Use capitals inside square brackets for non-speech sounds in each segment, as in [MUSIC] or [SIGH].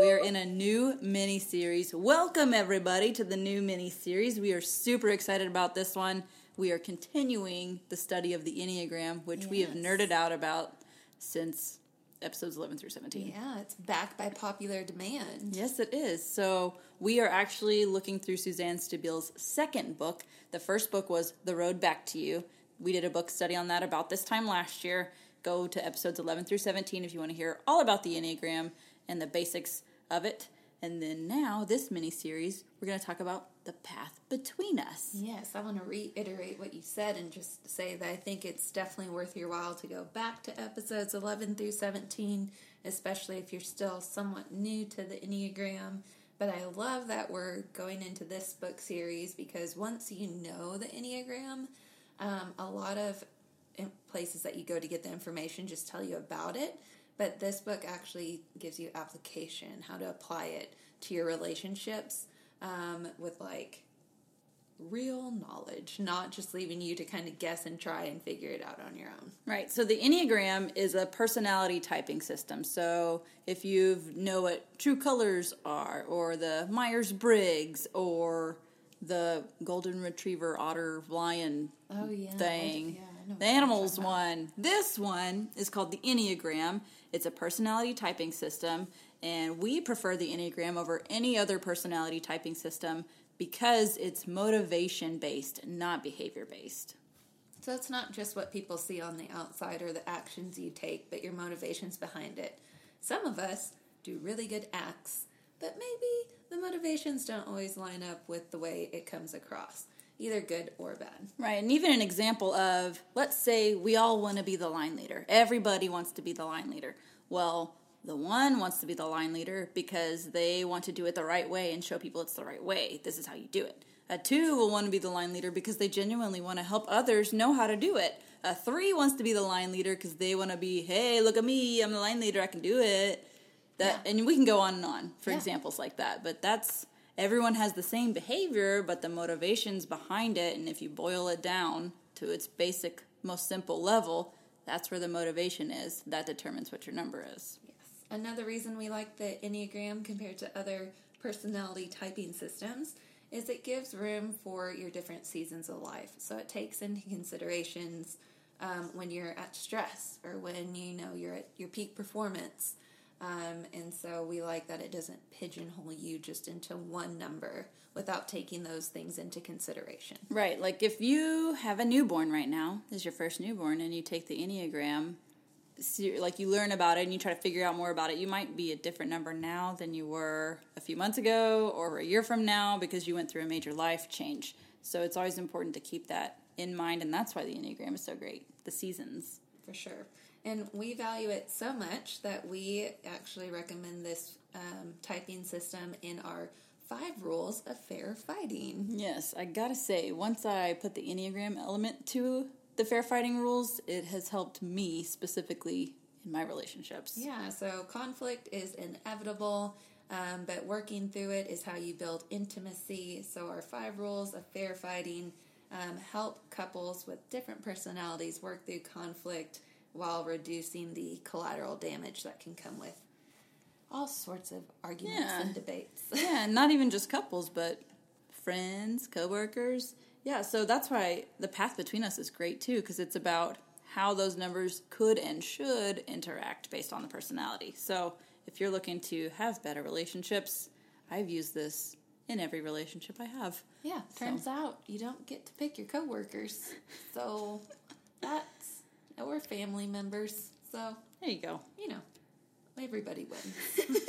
We are in a new mini series. Welcome, everybody, to the new mini series. We are super excited about this one. We are continuing the study of the Enneagram, which we have nerded out about since episodes 11 through 17. Yeah, it's back by popular demand. Yes, it is. So we are actually looking through Suzanne Stabile's second book. The first book was The Road Back to You. We did a book study on that about this time last year. Go to episodes 11 through 17 if you want to hear all about the Enneagram and the basics of it. And then now, this mini series, we're going to talk about the path between us. Yes, I want to reiterate what you said and just say that I think it's definitely worth your while to go back to episodes 11 through 17, especially if you're still somewhat new to the Enneagram. But I love that we're going into this book series because once you know the Enneagram, um, a lot of places that you go to get the information just tell you about it. But this book actually gives you application, how to apply it to your relationships um, with like real knowledge, not just leaving you to kind of guess and try and figure it out on your own. Right. So the Enneagram is a personality typing system. So if you know what true colors are, or the Myers Briggs, or the Golden Retriever Otter Lion Oh, yeah. thing, Yeah, the animals one, this one is called the Enneagram. It's a personality typing system, and we prefer the Enneagram over any other personality typing system because it's motivation based, not behavior based. So it's not just what people see on the outside or the actions you take, but your motivations behind it. Some of us do really good acts, but maybe the motivations don't always line up with the way it comes across, either good or bad. Right, and even an example of let's say we all want to be the line leader. Everybody wants to be the line leader. Well, the one wants to be the line leader because they want to do it the right way and show people it's the right way. This is how you do it. A two will want to be the line leader because they genuinely want to help others know how to do it. A three wants to be the line leader because they want to be, hey, look at me, I'm the line leader, I can do it. That Yeah. and we can go on and on for Yeah. examples like that. But that's everyone has the same behavior, but the motivations behind it, and if you boil it down to its basic, most simple level, that's where the motivation is. That determines what your number is. Yes. Another reason we like the Enneagram compared to other personality typing systems is it gives room for your different seasons of life. So it takes into considerations um, when you're at stress or when you know you're at your peak performance. Um, and so we like that it doesn't pigeonhole you just into one number without taking those things into consideration. Right, like if you have a newborn right now, this is your first newborn, and you take the Enneagram, like you learn about it and you try to figure out more about it, you might be a different number now than you were a few months ago or a year from now because you went through a major life change. So it's always important to keep that in mind, and that's why the Enneagram is so great. The seasons. For sure. And we value it so much that we actually recommend this um, typing system in our five rules of fair fighting. Yes, I gotta say, once I put the Enneagram element to the fair fighting rules, it has helped me specifically in my relationships. Yeah, so conflict is inevitable, um, but working through it is how you build intimacy. So, our five rules of fair fighting um, help couples with different personalities work through conflict while reducing the collateral damage that can come with all sorts of arguments Yeah. and debates. [LAUGHS] yeah, and not even just couples, but friends, coworkers. Yeah, so that's why the path between us is great too, because it's about how those numbers could and should interact based on the personality. So if you're looking to have better relationships, I've used this in every relationship I have. Yeah, turns out you don't get to pick your coworkers. So [LAUGHS] that's or family members. So, There you go. you know, everybody wins. [LAUGHS]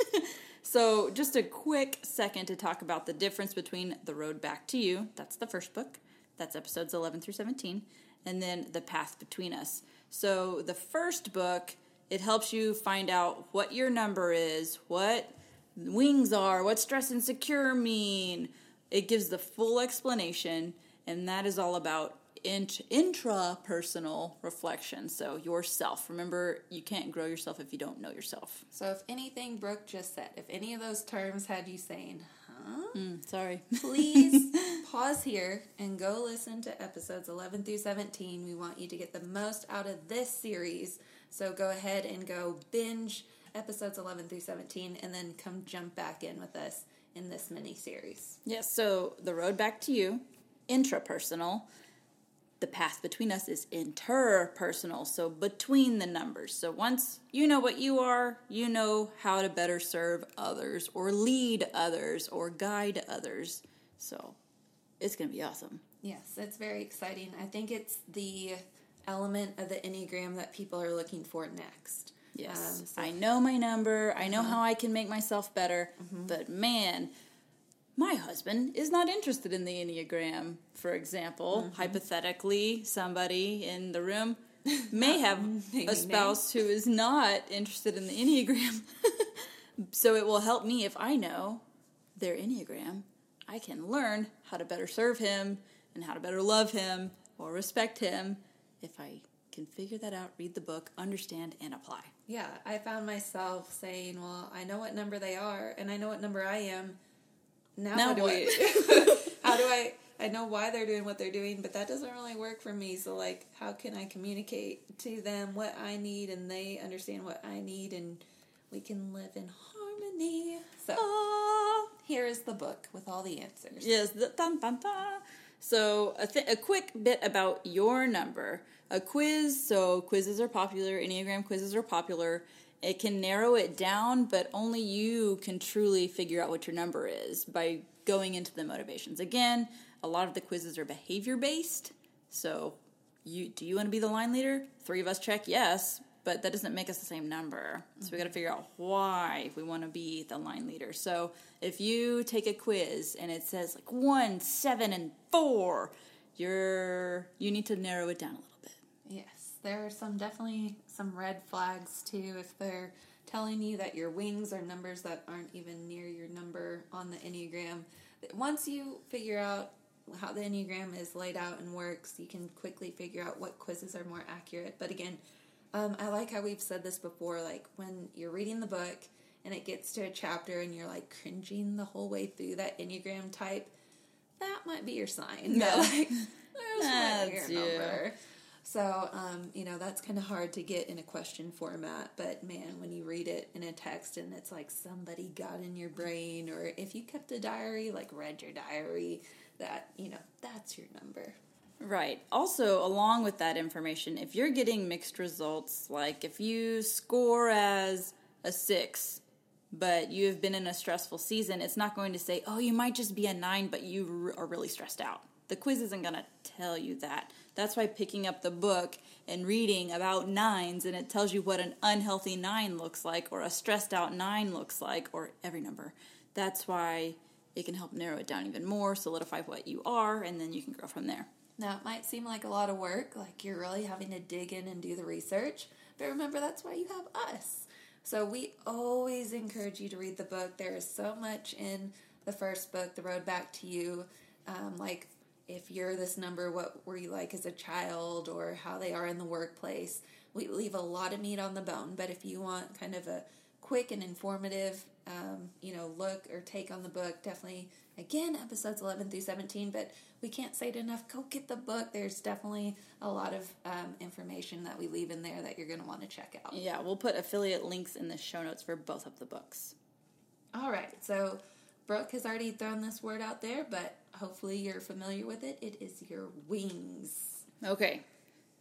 So, just a quick second to talk about the difference between The Road Back to You, that's the first book, that's episodes 11 through 17, and then The Path Between Us. So, the first book, it helps you find out what your number is, what wings are, what stress and secure mean. It gives the full explanation, and that is all about int- intrapersonal reflection. So, yourself. Remember, you can't grow yourself if you don't know yourself. so, if anything Brooke just said, if any of those terms had you saying, huh? Mm, sorry. [LAUGHS] please pause here and go listen to episodes 11 through 17. We want you to get the most out of this series. So go ahead and go binge episodes 11 through 17 and then come jump back in with us in this mini series. Yes, so the road back to you, intrapersonal. The path between us is interpersonal, so between the numbers. So once you know what you are, you know how to better serve others or lead others or guide others. So it's going to be awesome. Yes, it's very exciting. I think it's the element of the Enneagram that people are looking for next. Yes. Um, so- I know my number. I know how I can make myself better. But man, my husband is not interested in the Enneagram, for example. Mm-hmm. Hypothetically, somebody in the room [LAUGHS] may have a spouse who is not interested in the Enneagram. [LAUGHS] so it will help me if I know their Enneagram. I can learn how to better serve him and how to better love him or respect him if I can figure that out, read the book, understand, and apply. Yeah, I found myself saying, "Well, I know what number they are, and I know what number I am. Now, Now what do? I? how do I? [LAUGHS] [LAUGHS] I know why they're doing what they're doing, but that doesn't really work for me. So, like, how can I communicate to them what I need, and they understand what I need, and we can live in harmony? So, Ah. here is the book with all the answers. Yes, the dun, dun, dun. So a, th- a quick bit about your number. A quiz. So quizzes are popular. Enneagram quizzes are popular. It can narrow it down, but only you can truly figure out what your number is by going into the motivations. Again, a lot of the quizzes are behavior based. So, you do you want to be the line leader? Three of us check yes, but that doesn't make us the same number. So we got to figure out why we want to be the line leader. So if you take a quiz and it says like one, seven, and four, you're you need to narrow it down a little bit. Yes, there are some definitely some red flags too if they're telling you that your wings are numbers that aren't even near your number on the Enneagram. Once you figure out how the Enneagram is laid out and works, you can quickly figure out what quizzes are more accurate. But again, um, I like how we've said this before like when you're reading the book and it gets to a chapter and you're like cringing the whole way through that Enneagram type, that might be your sign. that, like, [LAUGHS] there's That's your you. number. So, um, you know, that's kind of hard to get in a question format. But man, when you read it in a text and it's like somebody got in your brain, or if you kept a diary, like read your diary, that, you know, that's your number. Right. Also, along with that information, if you're getting mixed results, like if you score as a six, but you have been in a stressful season, it's not going to say, oh, you might just be a nine, but you are really stressed out. The quiz isn't going to tell you that. That's why picking up the book and reading about nines and it tells you what an unhealthy nine looks like or a stressed out nine looks like or every number. That's why it can help narrow it down even more, solidify what you are, and then you can grow from there. Now, it might seem like a lot of work, like you're really having to dig in and do the research, but remember that's why you have us. So, we always encourage you to read the book. There is so much in the first book, The Road Back to You, um, like if you're this number, what were you like as a child, or how they are in the workplace. We leave a lot of meat on the bone, but if you want kind of a quick and informative, um, you know, look or take on the book, definitely, again, episodes 11 through 17, but we can't say it enough. Go get the book. There's definitely a lot of um, information that we leave in there that you're going to want to check out. Yeah, we'll put affiliate links in the show notes for both of the books. All right, so Brooke has already thrown this word out there, but hopefully you're familiar with it. It is your wings. Okay,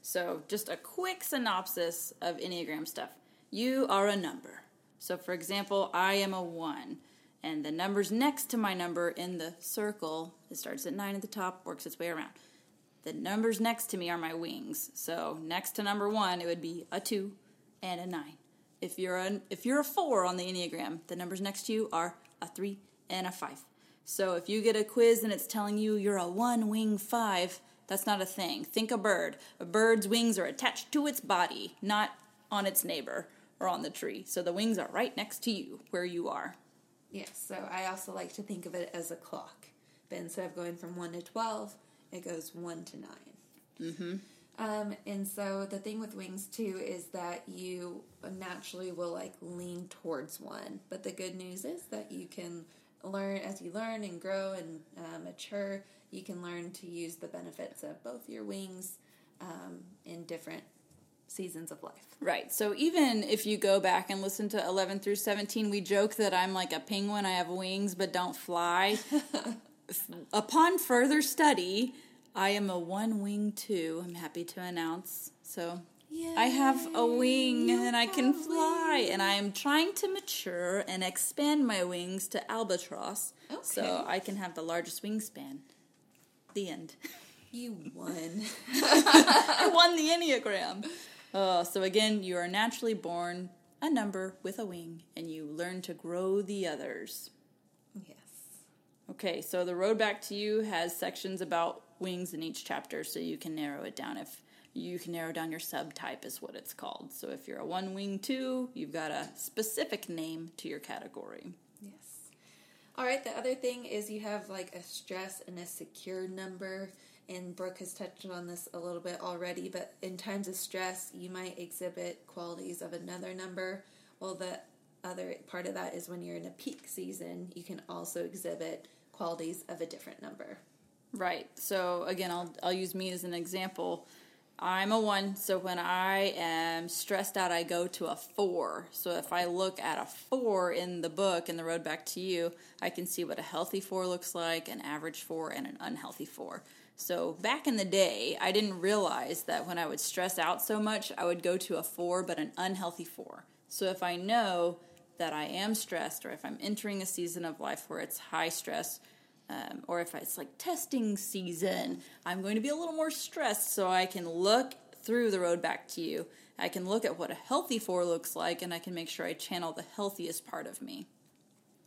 so just a quick synopsis of Enneagram stuff. You are a number. So, for example, I am a one, And the numbers next to my number in the circle, it starts at 9 at the top, works its way around. The numbers next to me are my wings. So next to number 1, it would be a 2 and a 9. If you're a, if you're a 4 on the Enneagram, the numbers next to you are a 3 and a 5. So if you get a quiz and it's telling you you're a one wing 5, that's not a thing. Think a bird. A bird's wings are attached to its body, not on its neighbor or on the tree. So the wings are right next to you where you are. Yes, so I also like to think of it as a clock. But instead of going from 1 to 12, it goes 1 to 9. Mm-hmm. Um, and so the thing with wings too is that you naturally will like lean towards one. But the good news is that you can learn as you learn and grow and uh, mature, you can learn to use the benefits of both your wings um, in different seasons of life. Right. So even if you go back and listen to 11 through 17, we joke that I'm like a penguin. I have wings but don't fly. [LAUGHS] Upon further study, I am a one wing two. I'm happy to announce. So I have a wing you and I can fly, and I am trying to mature and expand my wings to albatross so I can have the largest wingspan. The end. [LAUGHS] You won. [LAUGHS] I won the Enneagram. Uh, so again, you are naturally born a number with a wing, and you learn to grow the others. yes. Okay, so the road back to you has sections about wings in each chapter, so you can narrow it down. If you can narrow down your subtype, is what it's called. So if you're a one wing two, you've got a specific name to your category. Yes. All right. The other thing is you have like a stress and a secure number. And Brooke has touched on this a little bit already, but in times of stress, you might exhibit qualities of another number. Well, the other part of that is when you're in a peak season, you can also exhibit qualities of a different number. Right. So again, I'll I'll use me as an example. I'm a one, so when I am stressed out, I go to a four. So if I look at a four in the book, in the road back to you, I can see what a healthy four looks like, an average four, and an unhealthy four. So back in the day, I didn't realize that when I would stress out so much, I would go to a four, but an unhealthy four. So if I know that I am stressed, or if I'm entering a season of life where it's high stress, um, or if it's like testing season, I'm going to be a little more stressed so I can look through the road back to you. I can look at what a healthy four looks like and I can make sure I channel the healthiest part of me.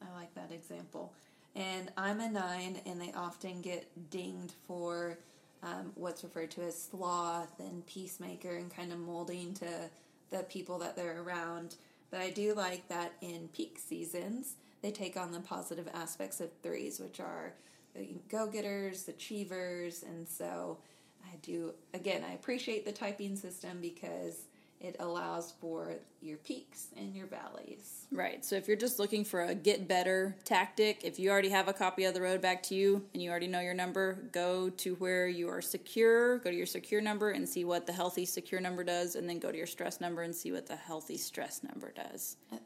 I like that example. And I'm a nine, and they often get dinged for um, what's referred to as sloth and peacemaker and kind of molding to the people that they're around. But I do like that in peak seasons, they take on the positive aspects of threes, which are go getters, achievers. And so I do, again, I appreciate the typing system because it allows for your peaks and your valleys. Right. So if you're just looking for a get better tactic, if you already have a copy of the road back to you and you already know your number, go to where you are secure, go to your secure number and see what the healthy secure number does, and then go to your stress number and see what the healthy stress number does. Uh,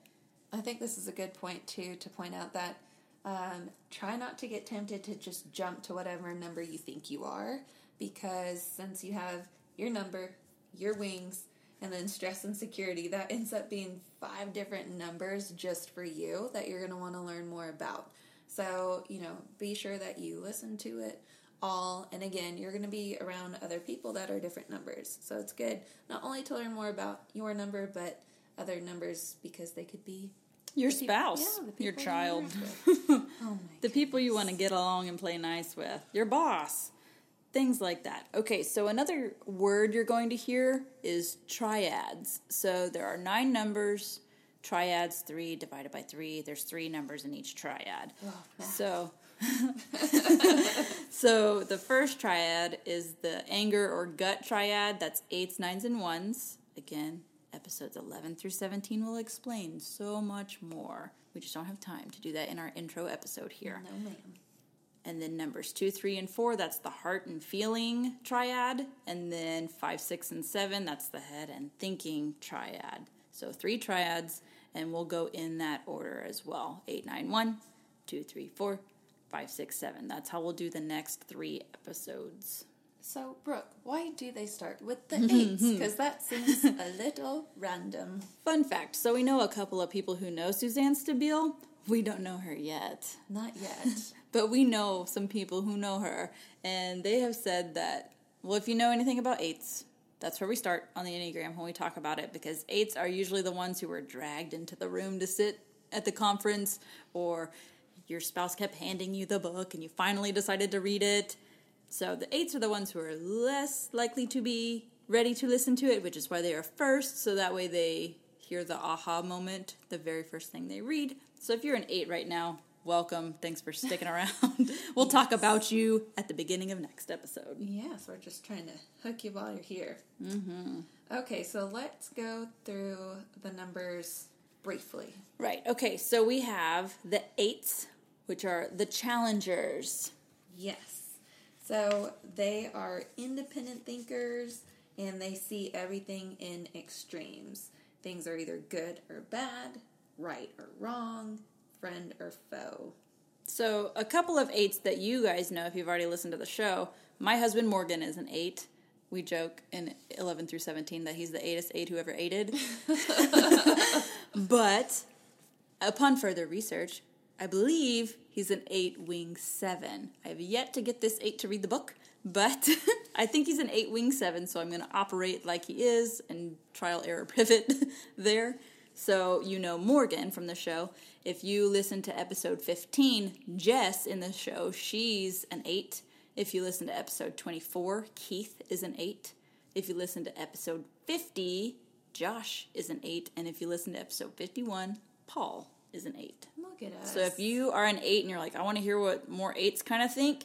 I think this is a good point too to point out that um, try not to get tempted to just jump to whatever number you think you are, because since you have your number, your wings, and then stress and security, that ends up being five different numbers just for you that you're going to want to learn more about. So, you know, be sure that you listen to it all. And again, you're going to be around other people that are different numbers. So it's good not only to learn more about your number, but other numbers because they could be Your the people- spouse, yeah, your child, [LAUGHS] oh my the people you want to get along and play nice with, your boss, things like that. Okay, so another word you're going to hear is triads. So there are nine numbers. Triads, three divided by three. There's three numbers in each triad. Oh. So, [LAUGHS] so the first triad is the anger or gut triad. That's eights, nines, and ones. Again, episodes 11 through 17 will explain so much more. We just don't have time to do that in our intro episode here. No, ma'am. And then numbers two, three, and four, that's the heart and feeling triad. And then five, six, and seven, that's the head and thinking triad. So three triads, and we'll go in that order as well. Eight, nine, one, two, three, four, five, six, seven. That's how we'll do the next three episodes. So, Brooke, why do they start with the [LAUGHS] eights? Because that seems a little random. Fun fact so we know a couple of people who know Suzanne Stabile. We don't know her yet. Not yet. [LAUGHS] But we know some people who know her, and they have said that, well, if you know anything about eights, that's where we start on the Enneagram when we talk about it, because eights are usually the ones who were dragged into the room to sit at the conference, or your spouse kept handing you the book and you finally decided to read it. So the eights are the ones who are less likely to be ready to listen to it, which is why they are first, so that way they hear the aha moment the very first thing they read. So if you're an eight right now, welcome. Thanks for sticking [LAUGHS] around. [LAUGHS] we'll talk about you at the beginning of next episode. Yes, we're just trying to hook you while you're here. Mm-hmm. Okay, so let's go through the numbers briefly. Right. Okay. So we have the eights, which are the challengers. Yes. So they are independent thinkers and they see everything in extremes. Things are either good or bad, right or wrong, friend or foe. So a couple of eights that you guys know if you've already listened to the show. My husband Morgan is an eight. We joke in 11 through 17 that he's the eightest eight who ever aided. [LAUGHS] [LAUGHS] but upon further research, I believe he's an eight wing seven. I have yet to get this eight to read the book, but [LAUGHS] I think he's an eight wing seven, so I'm going to operate like he is and trial error [LAUGHS] pivot there. So you know Morgan from the show. If you listen to episode 15, Jess in the show, she's an eight. If you listen to episode 24, Keith is an eight. If you listen to episode 50, Josh is an eight. And if you listen to episode 51, Paul is an eight. Look at us. So if you are an eight and you're like, I want to hear what more eights kind of think,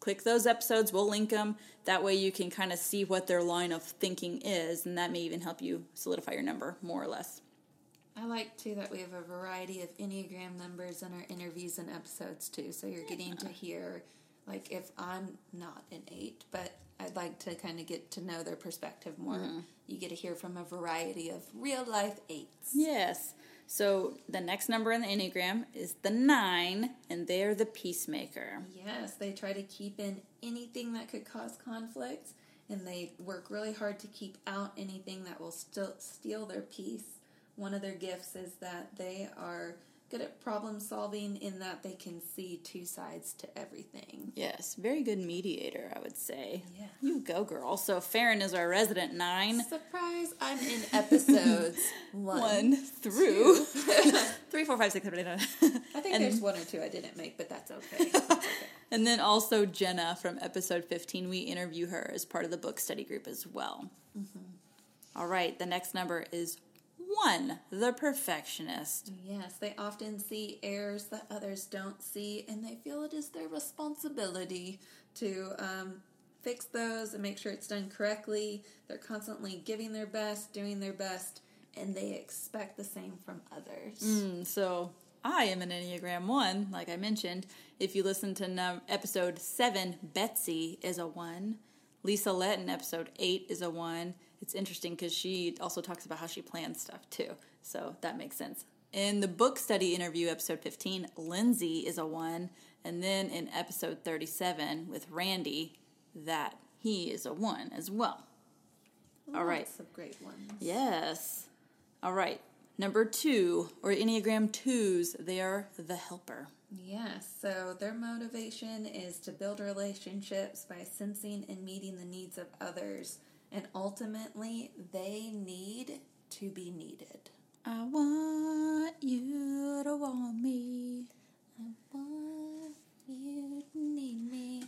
click those episodes. We'll link them. That way you can kind of see what their line of thinking is, and that may even help you solidify your number more or less. I like too that we have a variety of Enneagram numbers in our interviews and episodes too. So you're getting to hear, like, if I'm not an eight, but I'd like to kind of get to know their perspective more. Mm-hmm. You get to hear from a variety of real life eights. Yes. So the next number in the Enneagram is the nine, and they're the peacemaker. Yes, they try to keep in anything that could cause conflict, and they work really hard to keep out anything that will still steal their peace. One of their gifts is that they are good at problem solving in that they can see two sides to everything. Yes, very good mediator, I would say. Yeah. You go, girl. So Farron is our resident nine. Surprise! I'm in episodes [LAUGHS] one. One through [LAUGHS] three, four, five, six, seven, eight, nine. I think And- there's one or two I didn't make, but that's okay. That's okay. [LAUGHS] And then also Jenna from episode 15, we interview her as part of the book study group as well. Mm-hmm. All right, the next number is one, the perfectionist. Yes, they often see errors that others don't see, and they feel it is their responsibility to um, fix those and make sure it's done correctly. They're constantly giving their best, doing their best, and they expect the same from others. And so I am an Enneagram 1, like I mentioned. If you listen to num- episode 7, Betsy is a 1. Lisa Lett in episode 8 is a 1. It's interesting because she also talks about how she plans stuff too. So that makes sense. In the book study interview, episode 15, Lindsay is a 1. And then in episode 37 with Randy, that he is a 1 as well. All right. Of great ones. Yes. All right. Number two, or Enneagram twos, they are the helper. Yes, so their motivation is to build relationships by sensing and meeting the needs of others, and ultimately, they need to be needed. I want you to want me. I want you to need me.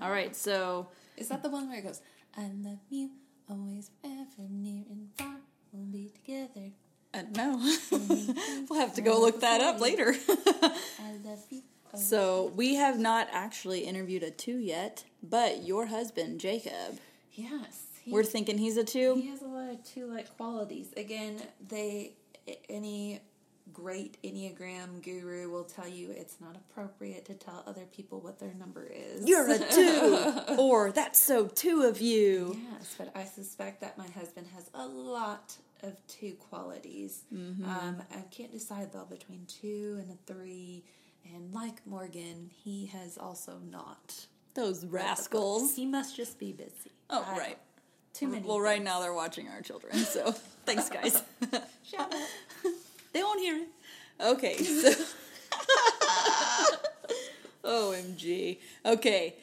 All right, so Is that the one where it goes, I love you, always, forever, near and far, we'll be together. uh, no, [LAUGHS] we'll have to go look that up later. I love you. [LAUGHS] so we have not actually interviewed a two yet, but your husband Jacob. He, we're thinking he's a two. he has a lot of two like qualities. Again, they, any great Enneagram guru will tell you it's not appropriate to tell other people what their number is. You're a [LAUGHS] two, or that's so two of you. Yes, but I suspect that my husband has a lot of two qualities. Um, I can't decide though between two and a three. And like Morgan, he has also not. Those rascals. He must just be busy. Oh, I- right. Too um, many. Well, right now they're watching our children, so [LAUGHS] thanks, guys. Shout out. [LAUGHS] they won't hear it. Okay, so [LAUGHS] OMG. Okay.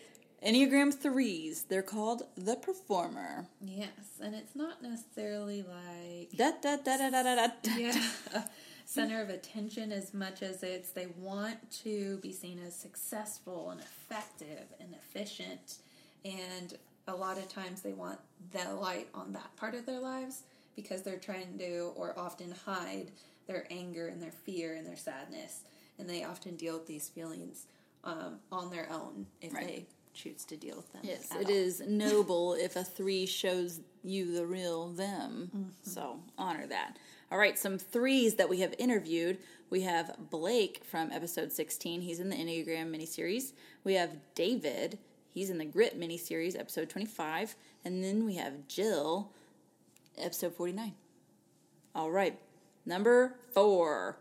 Enneagram threes. They're called the performer. Yes, and it's not necessarily like Da da da da da da da. da. yeah center of attention as much as it's they want to be seen as successful and effective and efficient and a lot of times they want the light on that part of their lives because they're trying to or often hide their anger and their fear and their sadness and they often deal with these feelings um, on their own if Right. they choose to deal with them Yes, it all. is noble if a three shows you the real them. So honor that. All right, some threes that we have interviewed. We have Blake from episode 16. He's in the Enneagram miniseries. We have David. He's in the Grit miniseries, episode 25. And then we have Jill, episode 49. All right, number four,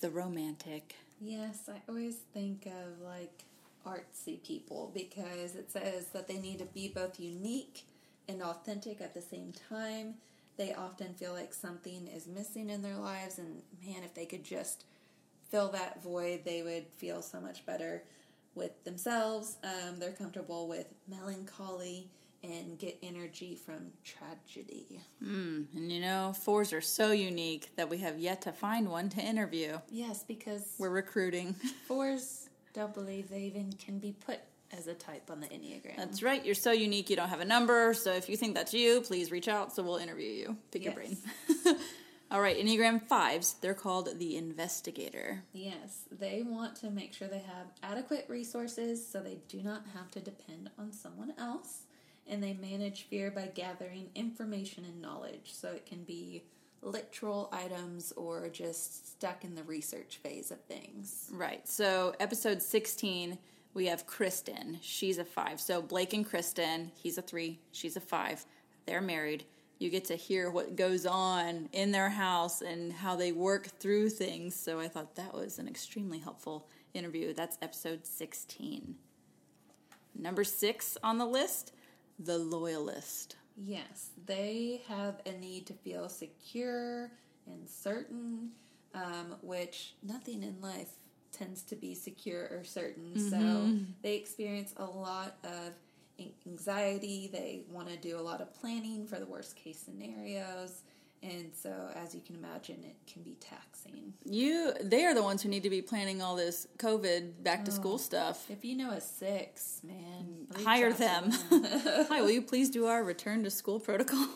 the romantic. Yes, I always think of like artsy people because it says that they need to be both unique and authentic at the same time. They often feel like something is missing in their lives, and man, if they could just fill that void, they would feel so much better with themselves. Um, they're comfortable with melancholy and get energy from tragedy. And you know, fours are so unique that we have yet to find one to interview. Yes, because We're recruiting. [LAUGHS] fours don't believe they even can be put as a type on the Enneagram. That's right. You're so unique. You don't have a number. So if you think that's you, please reach out so we'll interview you. Pick your brain. [LAUGHS] All right. Enneagram fives. They're called the investigator. Yes, they want to make sure they have adequate resources so they do not have to depend on someone else. And they manage fear by gathering information and knowledge. So it can be literal items or just stuck in the research phase of things. Right. So episode 16, we have Kristen. She's a five. So Blake and Kristen, he's a three, she's a five. They're married. You get to hear what goes on in their house and how they work through things. So I thought that was an extremely helpful interview. That's episode 16. Number six on the list, the loyalist. Yes, they have a need to feel secure and certain, um, which nothing in life tends to be secure or certain. So they experience a lot of anxiety. They want to do a lot of planning for the worst case scenarios. And so, as you can imagine, it can be taxing. You, they are the ones who need to be planning all this COVID back to school stuff. If you know a six, man, hire out to them. [LAUGHS] Hi, will you please do our return to school protocol?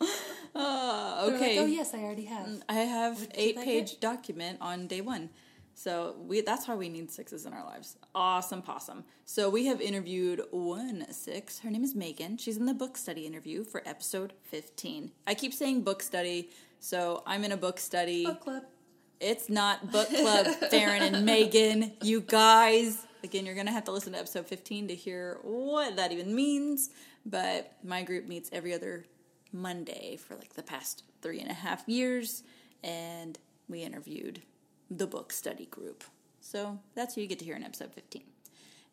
[LAUGHS] uh, They're like, okay. oh, yes, I already have. I have you eight page it? document on day one. So we that's why we need sixes in our lives. Awesome possum. So we have interviewed one six. Her name is Megan. She's in the book study interview for episode fifteen. I keep saying book study, so I'm in a book study. Book club. It's not book club, Farron and Megan. You guys. Again, you're going to have to listen to episode 15 to hear what that even means. But my group meets every other Monday for like the past three and a half years. And we interviewed the book study group. So that's who you get to hear in episode 15.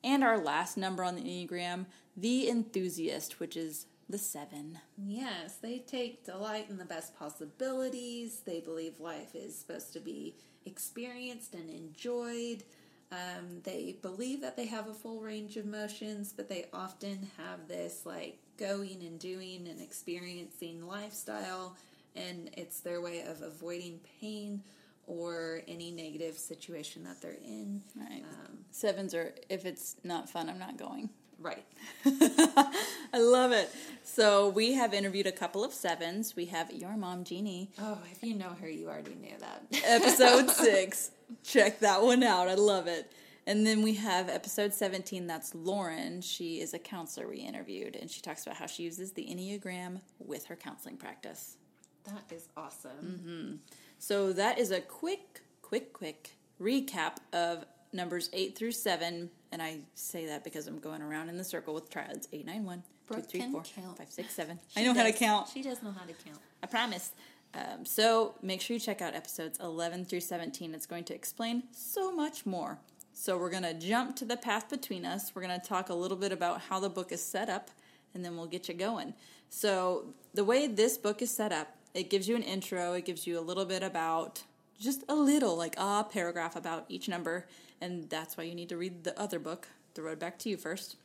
And our last number on the Enneagram, the enthusiast, which is the seven. Yes, they take delight in the best possibilities. They believe life is supposed to be experienced and enjoyed. Um, they believe that they have a full range of emotions, but they often have this like going and doing and experiencing lifestyle, and it's their way of avoiding pain or any negative situation that they're in. Right. Um, Sevens are, if it's not fun, I'm not going. right. [LAUGHS] I love it. So we have interviewed a couple of sevens. We have your mom, Jeannie, Oh, if you know her, you already knew that. episode [LAUGHS] six. Check that one out. I love it. And then we have episode 17, that's Lauren. She is a counselor we interviewed, and she talks about how she uses the Enneagram with her counseling practice. that is awesome. Mm-hmm. So that is a quick, quick, quick recap of numbers 8 through 7. And I say that because I'm going around in the circle with triads 8, 9, 1, 2, Brooke 3, 4, count. 5, 6, 7. [LAUGHS] She I know how to count. She does know how to count. I promise. Um, so make sure you check out episodes 11 through 17. It's going to explain so much more. So we're going to jump to the path between us. We're going to talk a little bit about how the book is set up, and then we'll get you going. So the way this book is set up, it gives you an intro. It gives you a little bit about just a little, like a paragraph about each number. And that's why you need to read the other book, The Road Back to You, first.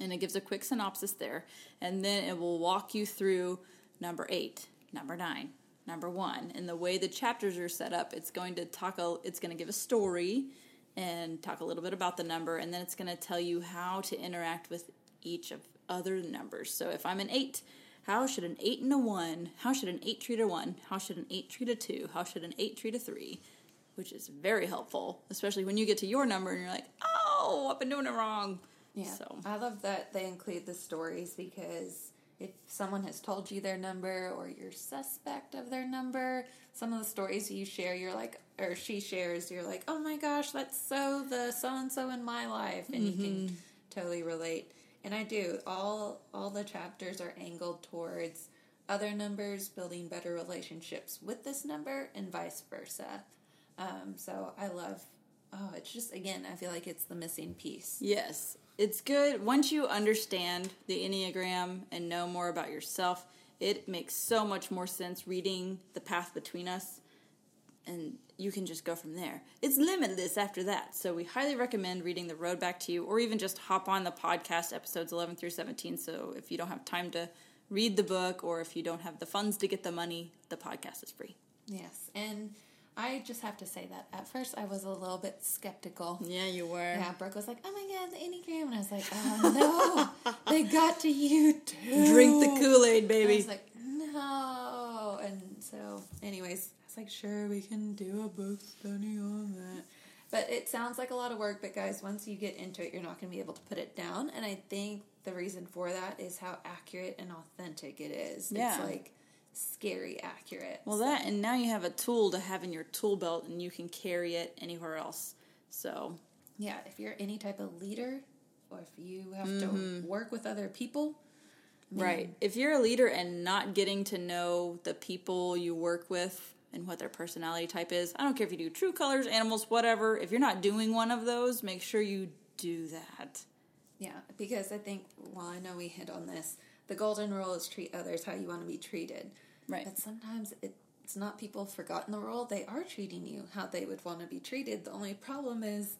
And it gives a quick synopsis there. And then it will walk you through number eight, number nine, number one. And the way the chapters are set up, it's going to talk, a, it's going to give a story and talk a little bit about the number. And then it's going to tell you how to interact with each of other numbers. So if I'm an eight, how should an 8 and a 1, how should an 8 treat a 1, how should an 8 treat a 2, how should an 8 treat a 3, which is very helpful, especially when you get to your number and you're like, oh, I've been doing it wrong. Yeah. So. I love that they include the stories because if someone has told you their number or you're suspect of their number, some of the stories you share, you're like, or she shares, you're like, oh my gosh, that's so the so and so in my life. And mm-hmm. you can mm-hmm. totally relate. And I do. All all the chapters are angled towards other numbers building better relationships with this number and vice versa. Um, so I love. Oh, it's just again, I feel like it's the missing piece. Yes, it's good once you understand the enneagram and know more about yourself. It makes so much more sense reading the path between us and you can just go from there. It's limitless after that. So we highly recommend reading The Road Back to You or even just hop on the podcast episodes 11 through 17. So if you don't have time to read the book or if you don't have the funds to get the money, the podcast is free. Yes. And I just have to say that at first I was a little bit skeptical. Yeah, you were. Yeah, Brooke was like, "Oh my god, the Enneagram," and I was like, "Oh no, they got to you too." Drink the Kool Aid, baby. I was like, "No," and so, anyways, it's like, sure, we can do a book study on that. But it sounds like a lot of work, but guys, once you get into it, you're not going to be able to put it down. And I think the reason for that is how accurate and authentic it is. Yeah. It's like scary accurate. Well, so. that, and now you have a tool to have in your tool belt and you can carry it anywhere else. So, yeah, if you're any type of leader or if you have mm-hmm. to work with other people, Right. If you're a leader and not getting to know the people you work with and what their personality type is. I don't care if you do true colors, animals, whatever. If you're not doing one of those, make sure you do that. Yeah, because I think, well, I know we hit on this. The golden rule is treat others how you want to be treated. Right. But sometimes it's not people forgotten the rule. They are treating you how they would want to be treated. The only problem is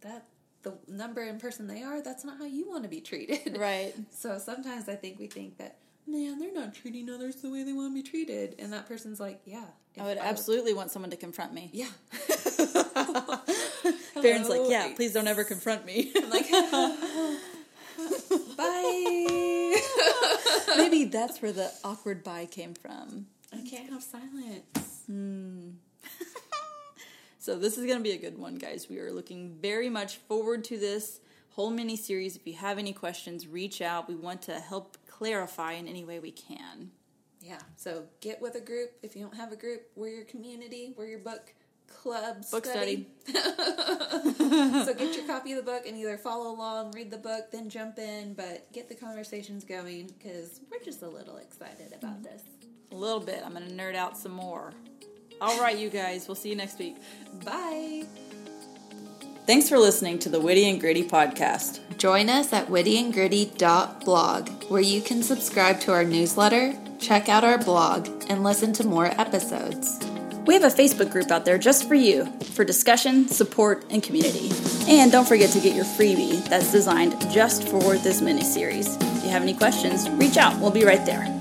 that the number and person they are, that's not how you want to be treated. [LAUGHS] Right. So sometimes I think we think that, man, they're not treating others the way they want to be treated. And that person's like, yeah, I would I absolutely want someone to confront me. Yeah. [LAUGHS] Farron's like, yeah, please don't ever confront me. [LAUGHS] I'm like, bye. [LAUGHS] Maybe that's where the awkward bye came from. I can't have silence. Hmm. so this is going to be a good one, guys. We are looking very much forward to this whole mini series. If you have any questions, reach out. We want to help clarify in any way we can. Yeah. So get with a group. If you don't have a group, we're your community. We're your book club book study. study. [LAUGHS] so get your [LAUGHS] copy of the book and either follow along, read the book, then jump in, but get the conversations going because we're just a little excited about this. A little bit. I'm going to nerd out some more. All right, you guys. We'll see you next week. Bye. Thanks for listening to the Witty and Gritty podcast. Join us at wittyandgritty.blog, where you can subscribe to our newsletter, check out our blog, and listen to more episodes. We have a Facebook group out there just for you for discussion, support, and community. And don't forget to get your freebie that's designed just for this mini series. If you have any questions, reach out. We'll be right there.